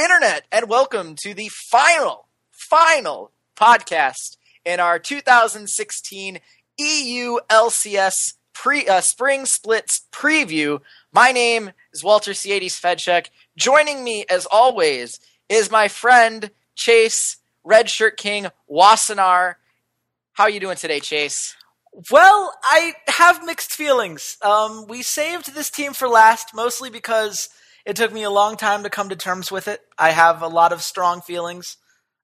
Internet, and welcome to the final, final podcast in our 2016 EU LCS pre, uh, Spring Splits preview. My name is Walter Ceades Fedczuk. Joining me, as always, is my friend Chase Redshirt King Wassenar. How are you doing today, Chase? Well, I have mixed feelings. Um, we saved this team for last, mostly because it took me a long time to come to terms with it. I have a lot of strong feelings.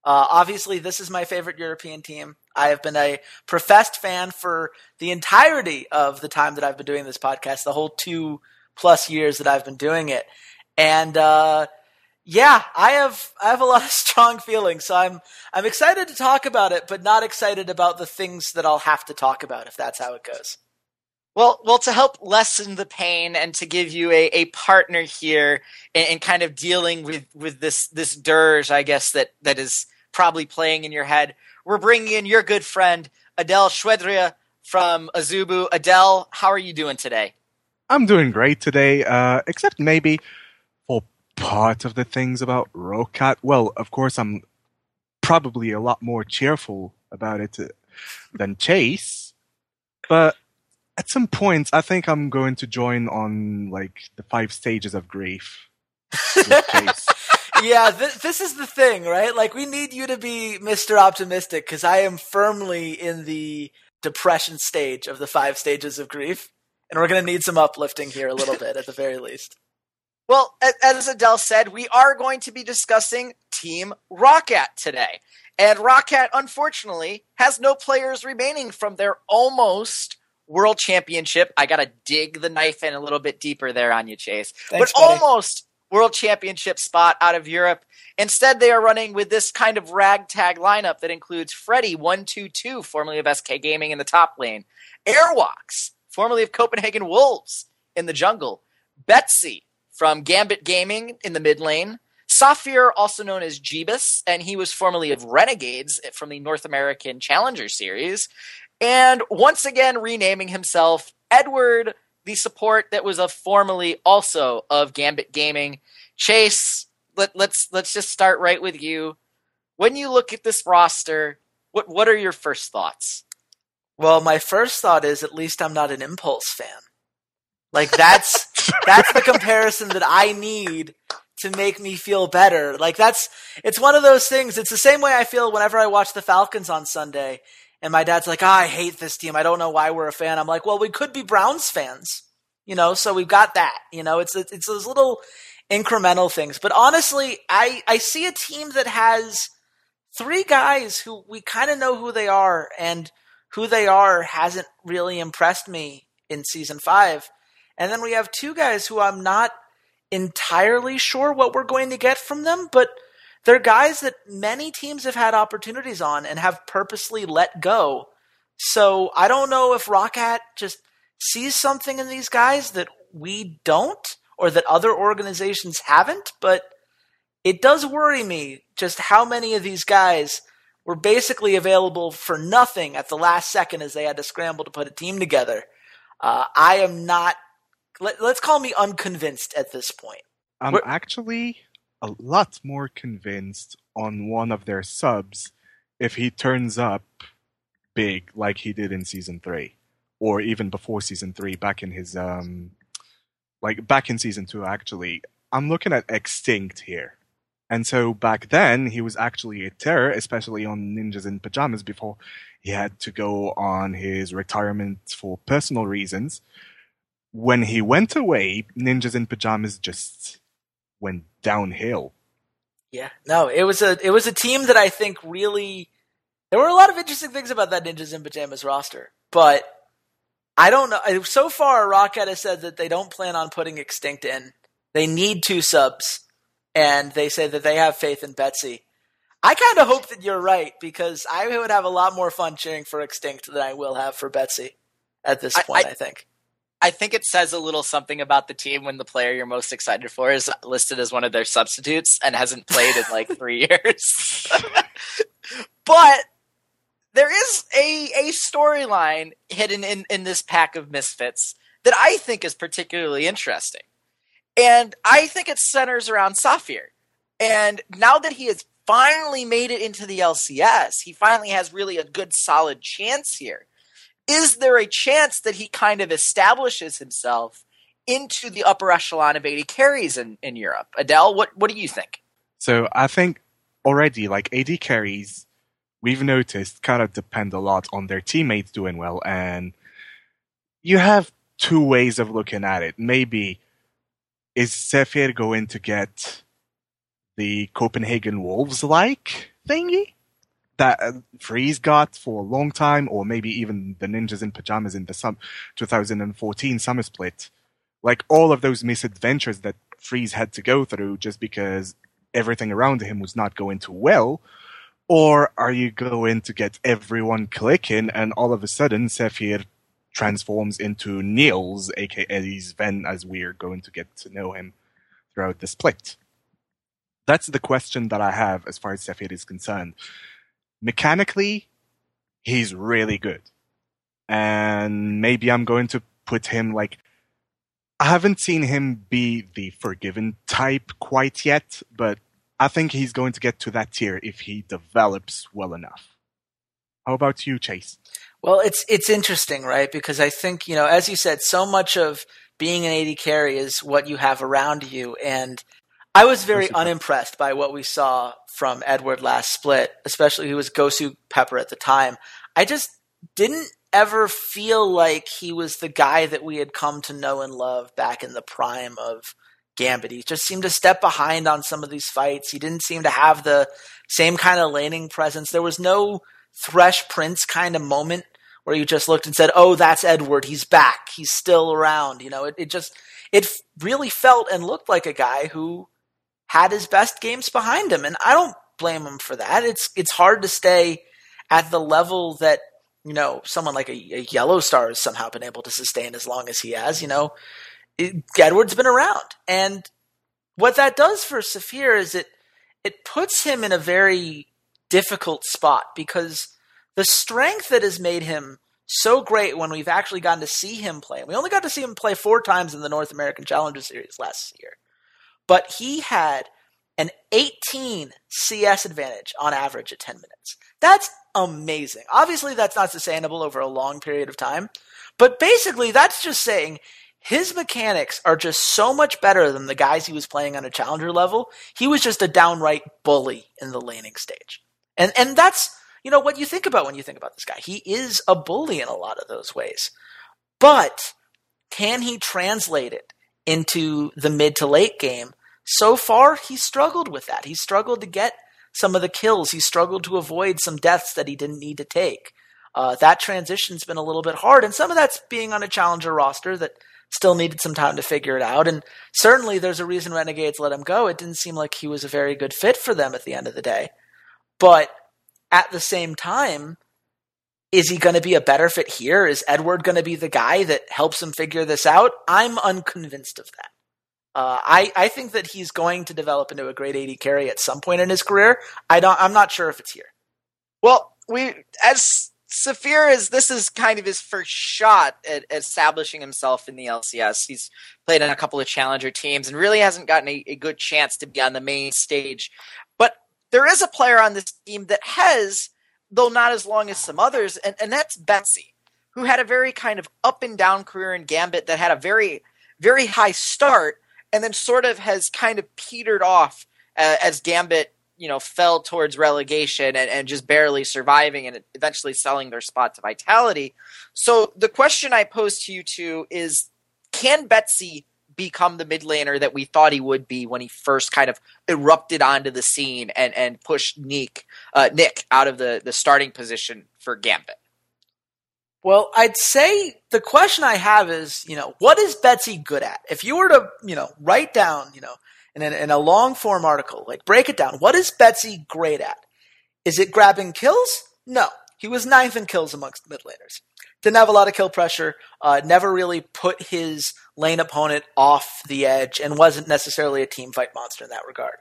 Uh, obviously, this is my favorite European team. I have been a professed fan for the entirety of the time that I've been doing this podcast, the whole two plus years that I've been doing it. And uh, yeah, I have I have a lot of strong feelings. So I'm I'm excited to talk about it, but not excited about the things that I'll have to talk about if that's how it goes. Well, well, to help lessen the pain and to give you a, a partner here in, in kind of dealing with, with this this dirge, I guess that that is probably playing in your head, we're bringing in your good friend Adel Chouadria from Azubu. Adel, how are you doing today? I'm doing great today, uh, except maybe for part of the things about Roccat. Well, of course, I'm probably a lot more cheerful about it uh, than Chase, but at some points, I think I'm going to join on like the five stages of grief. yeah, th- this is the thing, right? Like, we need you to be Mr. Optimistic because I am firmly in the depression stage of the five stages of grief. And we're going to need some uplifting here a little bit at the very least. Well, as Adel said, we are going to be discussing Team ROCCAT today. And ROCCAT, unfortunately, has no players remaining from their almost World Championship. I got to dig the knife in a little bit deeper there on you, Chase. Thanks, but buddy. almost World Championship spot out of Europe. Instead, they are running with this kind of ragtag lineup that includes Fredy122, formerly of SK Gaming, in the top lane, Airwaks, formerly of Copenhagen Wolves, in the jungle, Betsy from Gambit Gaming in the mid lane, Safir, also known as Jeebus, and he was formerly of Renegades eh, from the North American Challenger Series, and once again renaming himself Edward, the support that was of formerly also of Gambit Gaming. Chase, let, let's let's just start right with you. When you look at this roster, what what are your first thoughts? Well, my first thought is at least I'm not an Impulse fan. Like that's that's the comparison that I need to make me feel better. Like that's it's one of those things. It's the same way I feel whenever I watch the Falcons on Sunday and my dad's like, oh, I hate this team. I don't know why we're a fan. I'm like, well, we could be Browns fans, you know, so we've got that. You know, it's it's those little incremental things. But honestly, I I see a team that has three guys who we kind of know who they are, and who they are hasn't really impressed me in season five. And then we have two guys who I'm not entirely sure what we're going to get from them, but they're guys that many teams have had opportunities on and have purposely let go. So I don't know if Roccat just sees something in these guys that we don't or that other organizations haven't, but it does worry me just how many of these guys were basically available for nothing at the last second as they had to scramble to put a team together. Uh, I am not, let, us call me unconvinced at this point. I'm We're, actually a lot more convinced on one of their subs if he turns up big like he did in season three, or even before season three, back in his um, like back in season two. Actually, I'm looking at Extinct here, and so back then he was actually a terror, especially on Ninjas in Pajamas before he had to go on his retirement for personal reasons. When he went away, Ninjas in Pajamas just went downhill. Yeah, no, it was a it was a team that I think really there were a lot of interesting things about that Ninjas in Pajamas roster, but I don't know. So far, ROCCAT has said that they don't plan on putting Extinct in. They need two subs, and they say that they have faith in Betsy. I kind of hope that you're right because I would have a lot more fun cheering for Extinct than I will have for Betsy at this point. I, I, I think. I think it says a little something about the team when the player you're most excited for is listed as one of their substitutes and hasn't played in like three years. but there is a a storyline hidden in, in this pack of misfits that I think is particularly interesting. And I think it centers around Safir. And now that he has finally made it into the LCS, he finally has really a good solid chance here. Is there a chance that he kind of establishes himself into the upper echelon of AD carries in, in Europe? Adel, what, what do you think? So I think already, like AD carries, we've noticed kind of depend a lot on their teammates doing well. And you have two ways of looking at it. Maybe is Safir going to get the Copenhagen Wolves like thingy that uh, Freeze got for a long time, or maybe even the Ninjas in Pajamas in the sum 2014 summer split? Like all of those misadventures that Freeze had to go through just because everything around him was not going too well? Or are you going to get everyone clicking and all of a sudden Safir transforms into Niels, aka Zven, as we're going to get to know him throughout the split? That's the question that I have as far as Safir is concerned. Mechanically, he's really good. And maybe I'm going to put him like I haven't seen him be the Forg1ven type quite yet, but I think he's going to get to that tier if he develops well enough. How about you, Chase? Well, it's it's interesting, right? Because I think you know, as you said, so much of being an AD carry is what you have around you, and I was very unimpressed by what we saw from Edward last split, especially he was Gosu Pepper at the time. I just didn't ever feel like he was the guy that we had come to know and love back in the prime of Gambit. He just seemed to step behind on some of these fights. He didn't seem to have the same kind of laning presence. There was no Thresh Prince kind of moment where you just looked and said, "Oh, that's Edward. He's back. He's still around." You know, it, it just it really felt and looked like a guy who had his best games behind him, and I don't blame him for that. It's it's hard to stay at the level that you know someone like a, a YellOwStaR has somehow been able to sustain as long as he has. You know, it, Edward's been around, and what that does for Safir is it it puts him in a very difficult spot because the strength that has made him so great when we've actually gotten to see him play. We only got to see him play four times in the North American Challenger Series last year, but he had an 18 CS advantage on average at 10 minutes. That's amazing. Obviously, that's not sustainable over a long period of time, but basically, that's just saying his mechanics are just so much better than the guys he was playing on a challenger level. He was just a downright bully in the laning stage. And and that's you know what you think about when you think about this guy. He is a bully in a lot of those ways. But can he translate it into the mid to late game? So far, he struggled with that. He struggled to get some of the kills. He struggled to avoid some deaths that he didn't need to take. Uh, that transition's been a little bit hard, and some of that's being on a challenger roster that still needed some time to figure it out. And certainly there's a reason Renegades let him go. It didn't seem like he was a very good fit for them at the end of the day. But at the same time, is he going to be a better fit here? Is Edward going to be the guy that helps him figure this out? I'm unconvinced of that. Uh, I, I think that he's going to develop into a great AD carry at some point in his career. I don't. I'm not sure if it's here. Well, we as Safir is this is kind of his first shot at establishing himself in the LCS. He's played on a couple of challenger teams and really hasn't gotten a, a, good chance to be on the main stage. But there is a player on this team that has, though not as long as some others, and, and that's Betsy, who had a very kind of up and down career in Gambit that had a very, very high start and then sort of has kind of petered off uh, as Gambit you know fell towards relegation and, and just barely surviving and eventually selling their spot to Vitality. So the question I pose to you two is: Can Betsy become the mid laner that we thought he would be when he first kind of erupted onto the scene and and pushed Nick uh, Nick out of the the starting position for Gambit? Well, I'd say the question I have is, you know, what is Betsy good at? If you were to, you know, write down, you know, in a, in a long form article. Like, break it down. What is Betsy great at? Is it grabbing kills? No. He was ninth in kills amongst mid laners. Didn't have a lot of kill pressure. Uh, never really put his lane opponent off the edge, and wasn't necessarily a team fight monster in that regard.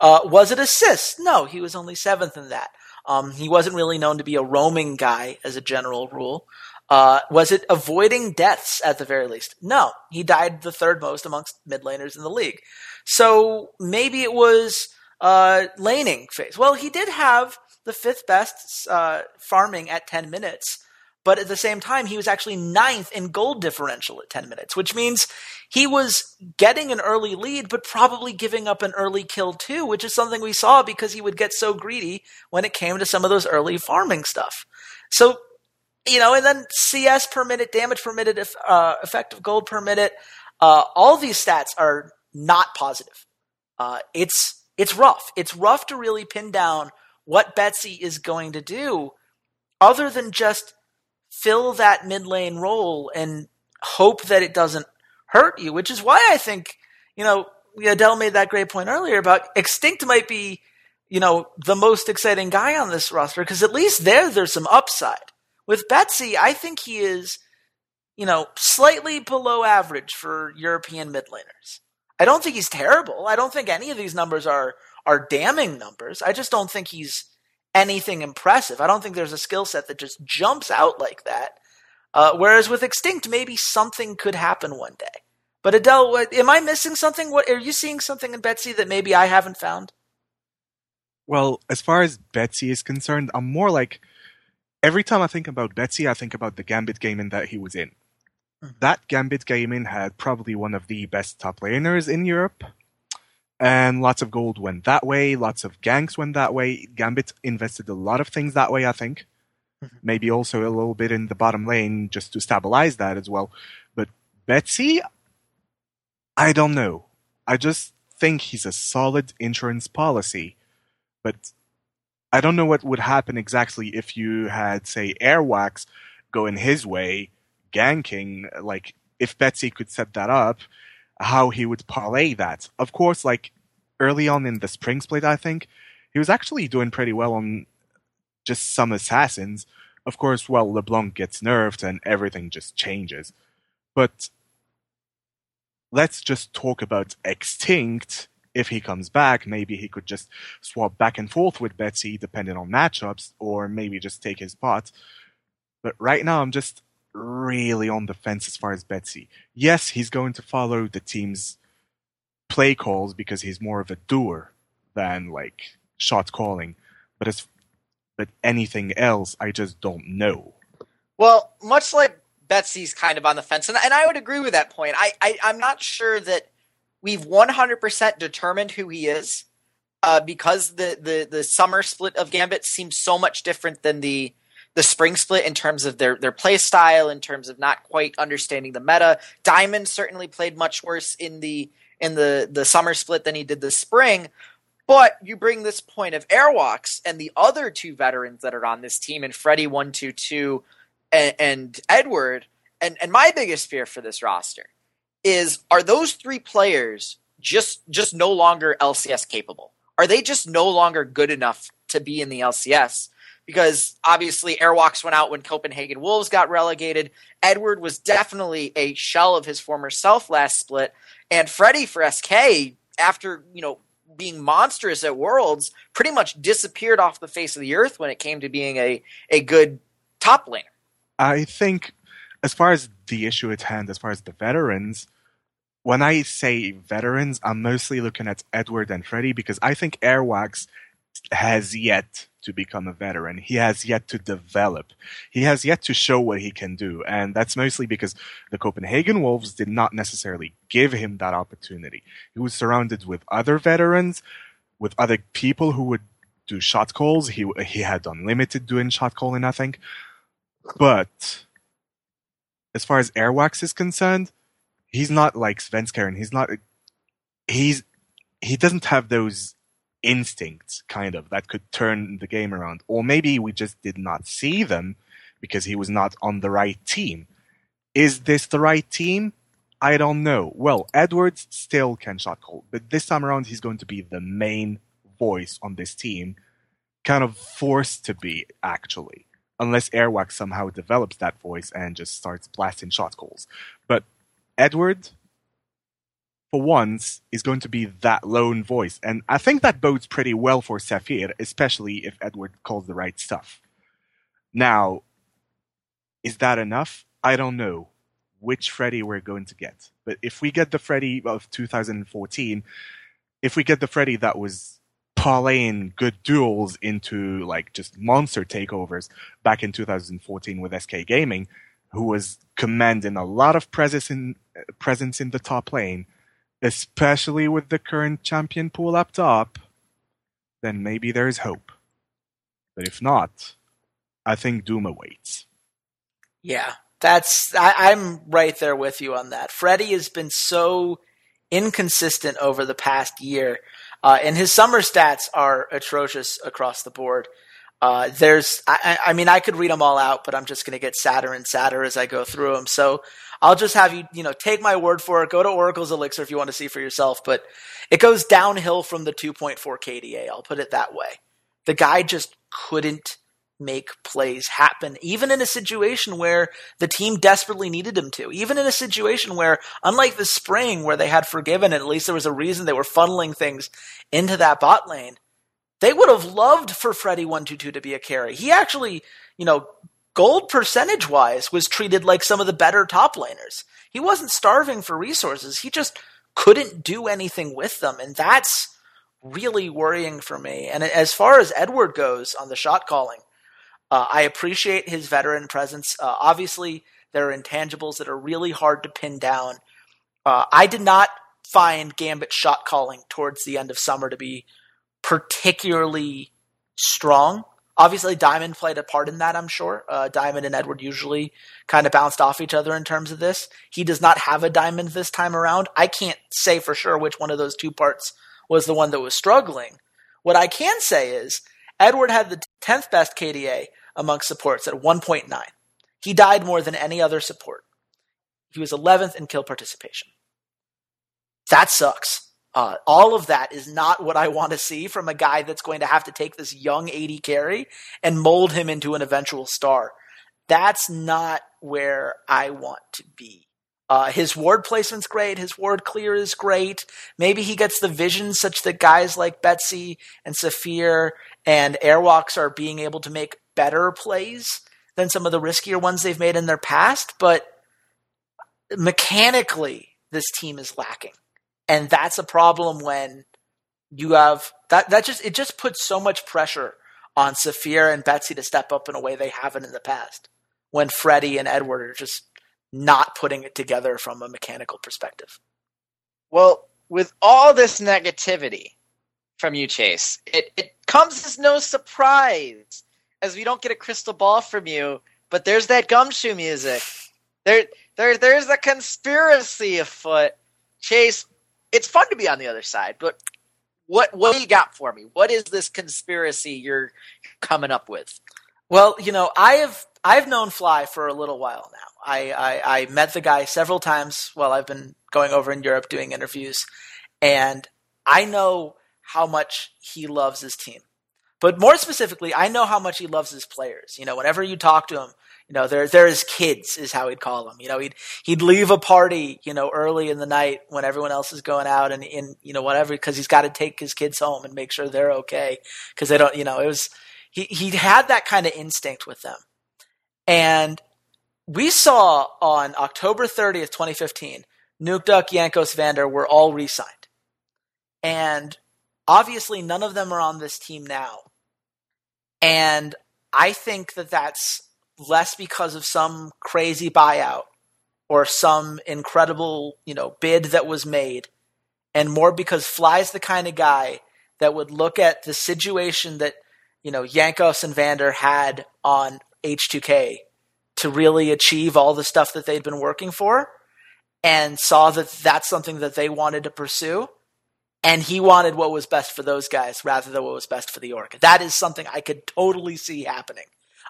Uh, was it assists? No, he was only seventh in that. Um, he wasn't really known to be a roaming guy as a general rule. Uh, was it avoiding deaths at the very least? No, he died the third most amongst mid laners in the league. So maybe it was uh, laning phase. Well, he did have the fifth best uh, farming at 10 minutes, but at the same time, he was actually ninth in gold differential at 10 minutes, which means he was getting an early lead, but probably giving up an early kill too, which is something we saw because he would get so greedy when it came to some of those early farming stuff. So, you know, and then CS per minute, damage per minute, uh, effective gold per minute, uh, all these stats are not positive. Uh, it's it's rough. It's rough to really pin down what Betsy is going to do, other than just fill that mid lane role and hope that it doesn't hurt you, which is why I think, you know, Adel made that great point earlier about Extinct might be, you know, the most exciting guy on this roster because at least there, there's some upside. With Betsy, I think he is, you know, slightly below average for European mid laners. I don't think he's terrible. I don't think any of these numbers are are damning numbers. I just don't think he's anything impressive. I don't think there's a skill set that just jumps out like that. Uh, whereas with Extinct, maybe something could happen one day. But Adel, what, am I missing something? What are you seeing something in Betsy that maybe I haven't found? Well, as far as Betsy is concerned, I'm more like every time I think about Betsy, I think about the Gambit gaming that he was in. Mm-hmm. That Gambit gaming had probably one of the best top laners in Europe and lots of gold went that way. Lots of ganks went that way. Gambit invested a lot of things that way, I think. Mm-hmm. Maybe also a little bit in the bottom lane just to stabilize that as well. But Betsy, I don't know. I just think he's a solid insurance policy. But I don't know what would happen exactly if you had, say, Airwaks going his way, ganking. Like, if Betsy could set that up, how he would parlay that. Of course, like early on in the spring split, I think he was actually doing pretty well on just some assassins. Of course, well, LeBlanc gets nerfed and everything just changes. But let's just talk about Extinct. If he comes back, maybe he could just swap back and forth with Betsy depending on matchups, or maybe just take his pot. But right now, I'm just really on the fence as far as Betsy. Yes, he's going to follow the team's play calls because he's more of a doer than like shot calling. But as but anything else, I just don't know. Well, much like Betsy's kind of on the fence, and, and I would agree with that point. I, I I'm not sure that we've 100% determined who he is. Uh, because the, the, the summer split of Gambit seems so much different than the the spring split in terms of their their play style, in terms of not quite understanding the meta. Diamond certainly played much worse in the in the the summer split than he did the spring. But you bring this point of Airwaks and the other two veterans that are on this team, and Freddie one two two and, Edward, and and my biggest fear for this roster is are those three players just just no longer LCS capable? Are they just no longer good enough to be in the LCS? Because obviously Airwaks went out when Copenhagen Wolves got relegated. Edward was definitely a shell of his former self last split, and Freddie for SK after you know being monstrous at Worlds pretty much disappeared off the face of the earth when it came to being a a good top laner. I think as far as the issue at hand, as far as the veterans, when I say veterans, I'm mostly looking at Edward and Freddie because I think Airwaks has yet to become a veteran. He has yet to develop. He has yet to show what he can do. And that's mostly because the Copenhagen Wolves did not necessarily give him that opportunity. He was surrounded with other veterans, with other people who would do shot calls. He, he had unlimited doing shot calling, I think. But as far as Airwaks is concerned, he's not like Svenskeren. He's not, he's, he doesn't have those instincts, kind of, that could turn the game around. Or maybe we just did not see them because he was not on the right team. Is this the right team? I don't know. Well, Edwards still can shot call, but this time around he's going to be the main voice on this team. Kind of forced to be, actually. Unless Airwaks somehow develops that voice and just starts blasting shot calls. But Edward, for once, is going to be that lone voice. And I think that bodes pretty well for Safir, especially if Edward calls the right stuff. Now, is that enough? I don't know which Freddy we're going to get. But if we get the Freddy of 2014, if we get the Freddy that was parlaying good duels into like just monster takeovers back in 2014 with SK Gaming, who was commanding a lot of presence in presence in the top lane, especially with the current champion pool up top, then maybe there's hope. But if not, I think Doom awaits. Yeah, that's I, am right there with you on that. Freddie has been so inconsistent over the past year, uh, and his summer stats are atrocious across the board. Uh, there's, I, I, mean, I could read them all out, but I'm just going to get sadder and sadder as I go through them. So I'll just have you, you know, take my word for it. Go to Oracle's Elixir if you want to see for yourself. But it goes downhill from the 2.4 KDA. I'll put it that way. The guy just couldn't make plays happen, even in a situation where the team desperately needed him to. Even in a situation where, unlike the spring where they had Forg1ven, and at least there was a reason they were funneling things into that bot lane, they would have loved for Freddie 122 to be a carry. He actually, you know, gold percentage wise was treated like some of the better top laners. He wasn't starving for resources. He just couldn't do anything with them. And that's really worrying for me. And as far as Edward goes on the shot calling, uh, I appreciate his veteran presence. Uh, obviously, there are intangibles that are really hard to pin down. Uh, I did not find Gambit shot calling towards the end of summer to be particularly strong. Obviously, Diamond played a part in that, I'm sure. Uh, Diamond and Edward usually kind of bounced off each other in terms of this. He does not have a Diamond this time around. I can't say for sure which one of those two parts was the one that was struggling. What I can say is Edward had the 10th best KDA among supports at 1.9. He died more than any other support. He was 11th in kill participation. That sucks. Uh, all of that is not what I want to see from a guy that's going to have to take this young AD carry and mold him into an eventual star. That's not where I want to be. Uh, his ward placement's great. His ward clear is great. Maybe he gets the vision such that guys like Betsy and Safir and Airwaks are being able to make better plays than some of the riskier ones they've made in their past. But mechanically, this team is lacking. And that's a problem when you have that, that just, it just puts so much pressure on Safir and Betsy to step up in a way they haven't in the past when Freddie and Edward are just not putting it together from a mechanical perspective. Well, with all this negativity from you, Chase, it, it comes as no surprise as we don't get a crystal ball from you, but there's that gumshoe music. There, there, there's a conspiracy afoot. Chase, it's fun to be on the other side, but what what do you got for me? What is this conspiracy you're coming up with? Well, you know, I have I've known Fly for a little while now. I, I, I met the guy several times while I've been going over in Europe doing interviews, and I know how much he loves his team. But more specifically, I know how much he loves his players. You know, whenever you talk to him, you know, they're, they're his kids, is how he'd call them. You know, he'd, he'd leave a party, you know, early in the night when everyone else is going out and, in, you know, whatever, because he's got to take his kids home and make sure they're okay. Because they don't, you know, it was, he, he had that kind of instinct with them. And we saw on October 30th, 2015, Nukeduck, Jankos, Vander were all re signed. And obviously, none of them are on this team now. And I think that that's less because of some crazy buyout or some incredible, you know, bid that was made, and more because Fly's the kind of guy that would look at the situation that, you know, Jankos and Vander had on H2K to really achieve all the stuff that they'd been working for and saw that that's something that they wanted to pursue and he wanted what was best for those guys rather than what was best for the orc. That is something I could totally see happening,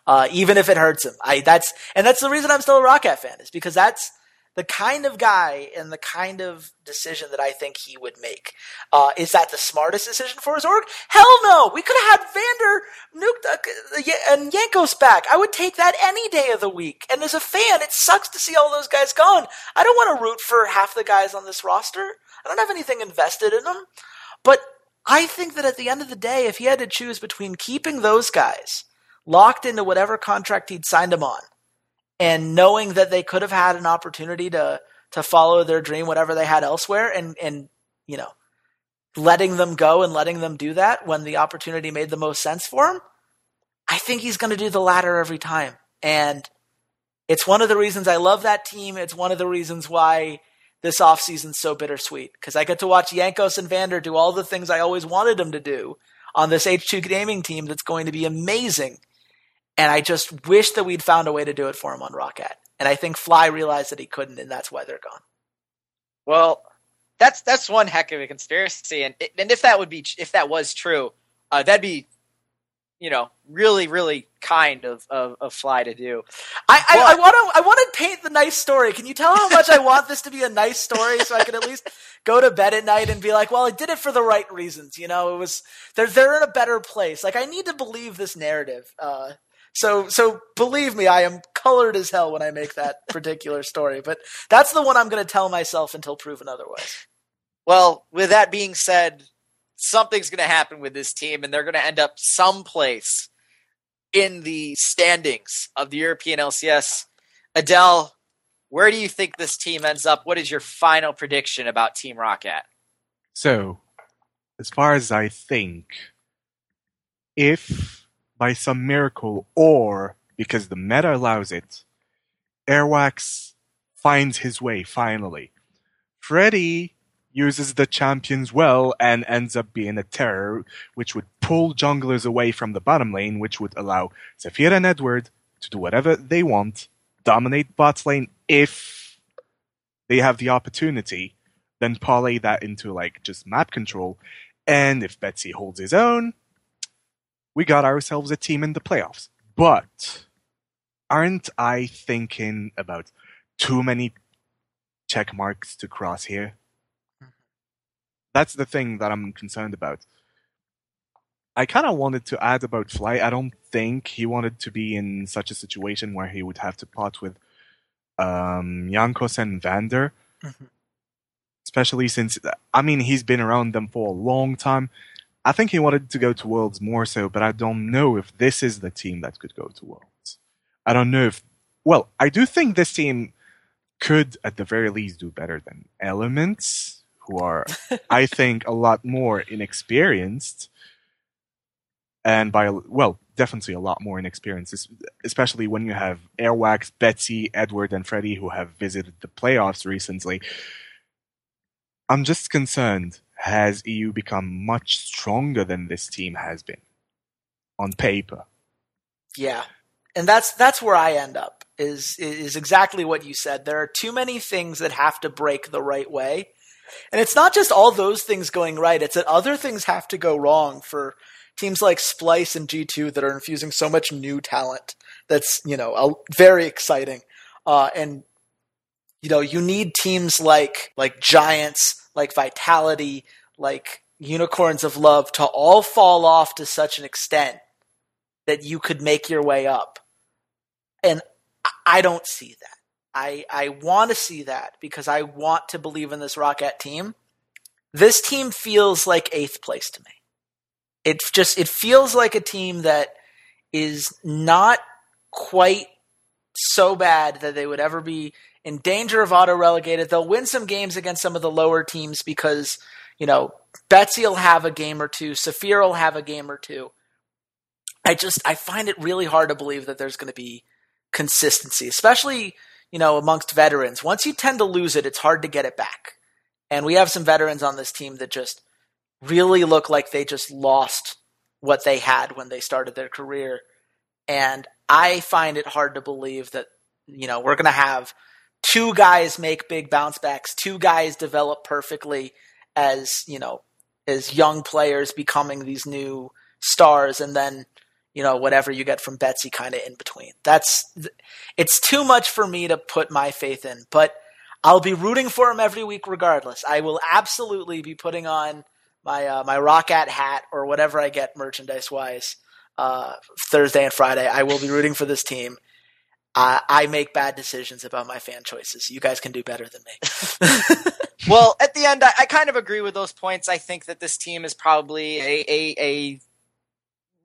uh, even if it hurts him. I that's and that's the reason I'm still a ROCCAT fan is because that's the kind of guy and the kind of decision that I think he would make. Uh, is that the smartest decision for his org? Hell no! We could have had Vander, Nuke, uh, and Jankos back. I would take that any day of the week. And as a fan, it sucks to see all those guys gone. I don't want to root for half the guys on this roster. I don't have anything invested in them. But I think that at the end of the day, if he had to choose between keeping those guys locked into whatever contract he'd signed them on, and knowing that they could have had an opportunity to to follow their dream, whatever they had elsewhere, and and you know, letting them go and letting them do that when the opportunity made the most sense for him, I think he's going to do the latter every time. And it's one of the reasons I love that team. It's one of the reasons why this offseason's so bittersweet because I get to watch Jankos and Vander do all the things I always wanted them to do on this H2 gaming team that's going to be amazing. And I just wish that we'd found a way to do it for him on ROCCAT. And I think Fly realized that he couldn't, and that's why they're gone. Well, that's that's one heck of a conspiracy, and and if that would be if that was true, uh, that'd be you know really really kind of, of, of Fly to do. I, I, I want to I want to paint the nice story. Can you tell how much I want this to be a nice story so I can at least go to bed at night and be like, well, I did it for the right reasons. You know, it was they're they're in a better place. Like I need to believe this narrative. Uh, so so believe me, I am colored as hell when I make that particular story. But that's the one I'm going to tell myself until proven otherwise. Well, with that being said, something's going to happen with this team, and they're going to end up someplace in the standings of the European LCS. Adel, where do you think this team ends up? What is your final prediction about Team ROCCAT? So, as far as I think, if by some miracle or because the meta allows it, Airwaks finds his way finally. Freddy uses the champions well and ends up being a terror, which would pull junglers away from the bottom lane, which would allow Zafira and Edward to do whatever they want, dominate bot lane if they have the opportunity, then parlay that into like just map control. And if Betsy holds his own, we got ourselves a team in the playoffs. But aren't I thinking about too many check marks to cross here? That's the thing that I'm concerned about. I kind of wanted to add about Fly. I don't think he wanted to be in such a situation where he would have to part with um, Jankos and Vander. Mm-hmm. Especially since, I mean, he's been around them for a long time. I think he wanted to go to Worlds more so, but I don't know if this is the team that could go to Worlds. I don't know if. Well, I do think this team could, at the very least, do better than Elements, who are, I think, a lot more inexperienced. And by, well, definitely a lot more inexperienced, especially when you have Airwaks, Betsy, Edward, and Freddy who have visited the playoffs recently. I'm just concerned has EU become much stronger than this team has been on paper. Yeah. And that's that's where I end up is is exactly what you said. There are too many things that have to break the right way. And it's not just all those things going right, it's that other things have to go wrong for teams like Splyce and G2 that are infusing so much new talent. That's, you know, very exciting. Uh, and you know, you need teams like like Giants like Vitality, like Unicorns of Love to all fall off to such an extent that you could make your way up. And I don't see that. I I want to see that because I want to believe in this ROCCAT team. This team feels like eighth place to me. It just it feels like a team that is not quite so bad that they would ever be in danger of auto relegated. They'll win some games against some of the lower teams because, you know, Betsy will have a game or two, Safir will have a game or two. I just I find it really hard to believe that there's going to be consistency, especially, you know, amongst veterans. Once you tend to lose it, it's hard to get it back. And we have some veterans on this team that just really look like they just lost what they had when they started their career. And I find it hard to believe that, you know, we're going to have two guys make big bounce backs, two guys develop perfectly as, you know, as young players becoming these new stars and then, you know, whatever you get from Betsy kind of in between. That's it's too much for me to put my faith in, but I'll be rooting for him every week regardless. I will absolutely be putting on my uh, my ROCCAT hat or whatever I get merchandise wise uh, Thursday and Friday. I will be rooting for this team I, I make bad decisions about my fan choices. You guys can do better than me. well, at the end, I, I, kind of agree with those points. I think that this team is probably a, a, a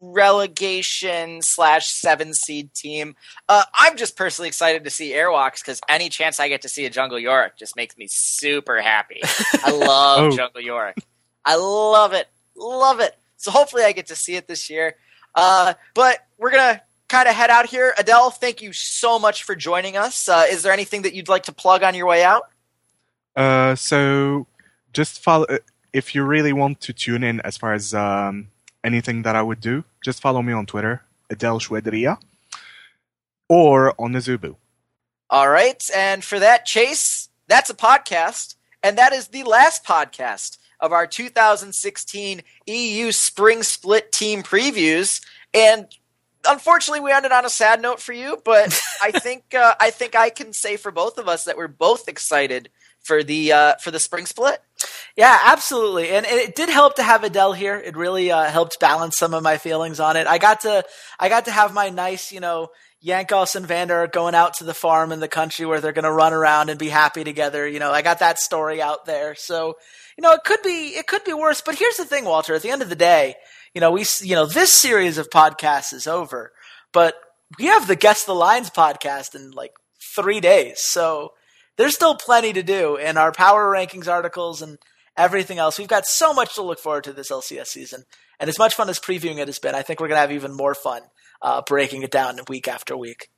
relegation slash seven seed team. Uh, I'm just personally excited to see Airwaks because any chance I get to see a Jungle Yorick just makes me super happy. I love oh. Jungle Yorick. I love it. Love it. So hopefully I get to see it this year. Uh, but we're going to kind of head out here. Adel, thank you so much for joining us. Uh, is there anything that you'd like to plug on your way out? Uh, so just follow. uh, If you really want to tune in as far as um, anything that I would do, just follow me on Twitter, Adel Chouadria, or on Azubu. All right. And for that, Chase, that's a podcast. And that is the last podcast of our 2016 EU Spring Split Team Previews. And unfortunately, we ended on a sad note for you, but I think uh, I think I can say for both of us that we're both excited for the uh, for the spring split. Yeah, absolutely. And it did help to have Adel here. It really uh, helped balance some of my feelings on it. I got to I got to have my nice, you know, Jankos and Vander going out to the farm in the country where they're going to run around and be happy together. You know, I got that story out there. So, you know, it could be it could be worse. But here's the thing, Walter. At the end of the day, you know, we you know this series of podcasts is over, but we have the Guess the Lines podcast in like three days. So there's still plenty to do in our power rankings articles and everything else. We've got so much to look forward to this LCS season. And as much fun as previewing it has been, I think we're going to have even more fun uh, breaking it down week after week.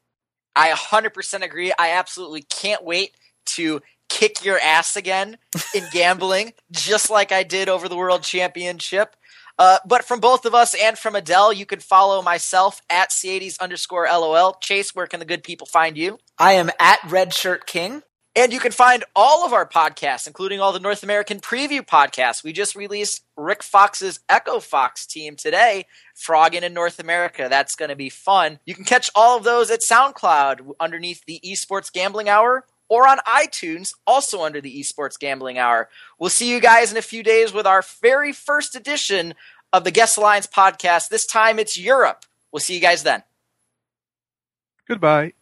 I 100% agree. I absolutely can't wait to kick your ass again in gambling, just like I did over the World Championship. Uh, but from both of us and from Adel, you can follow myself at Ceades underscore LOL. Chase, where can the good people find you? I am at Red Shirt King. And you can find all of our podcasts, including all the North American preview podcasts. We just released Rick Fox's Echo Fox team today, Frogging in North America. That's going to be fun. You can catch all of those at SoundCloud underneath the Esports Gambling Hour or on iTunes, also under the Esports Gambling Hour. We'll see you guys in a few days with our very first edition of the Guess the Lines podcast. This time it's Europe. We'll see you guys then. Goodbye.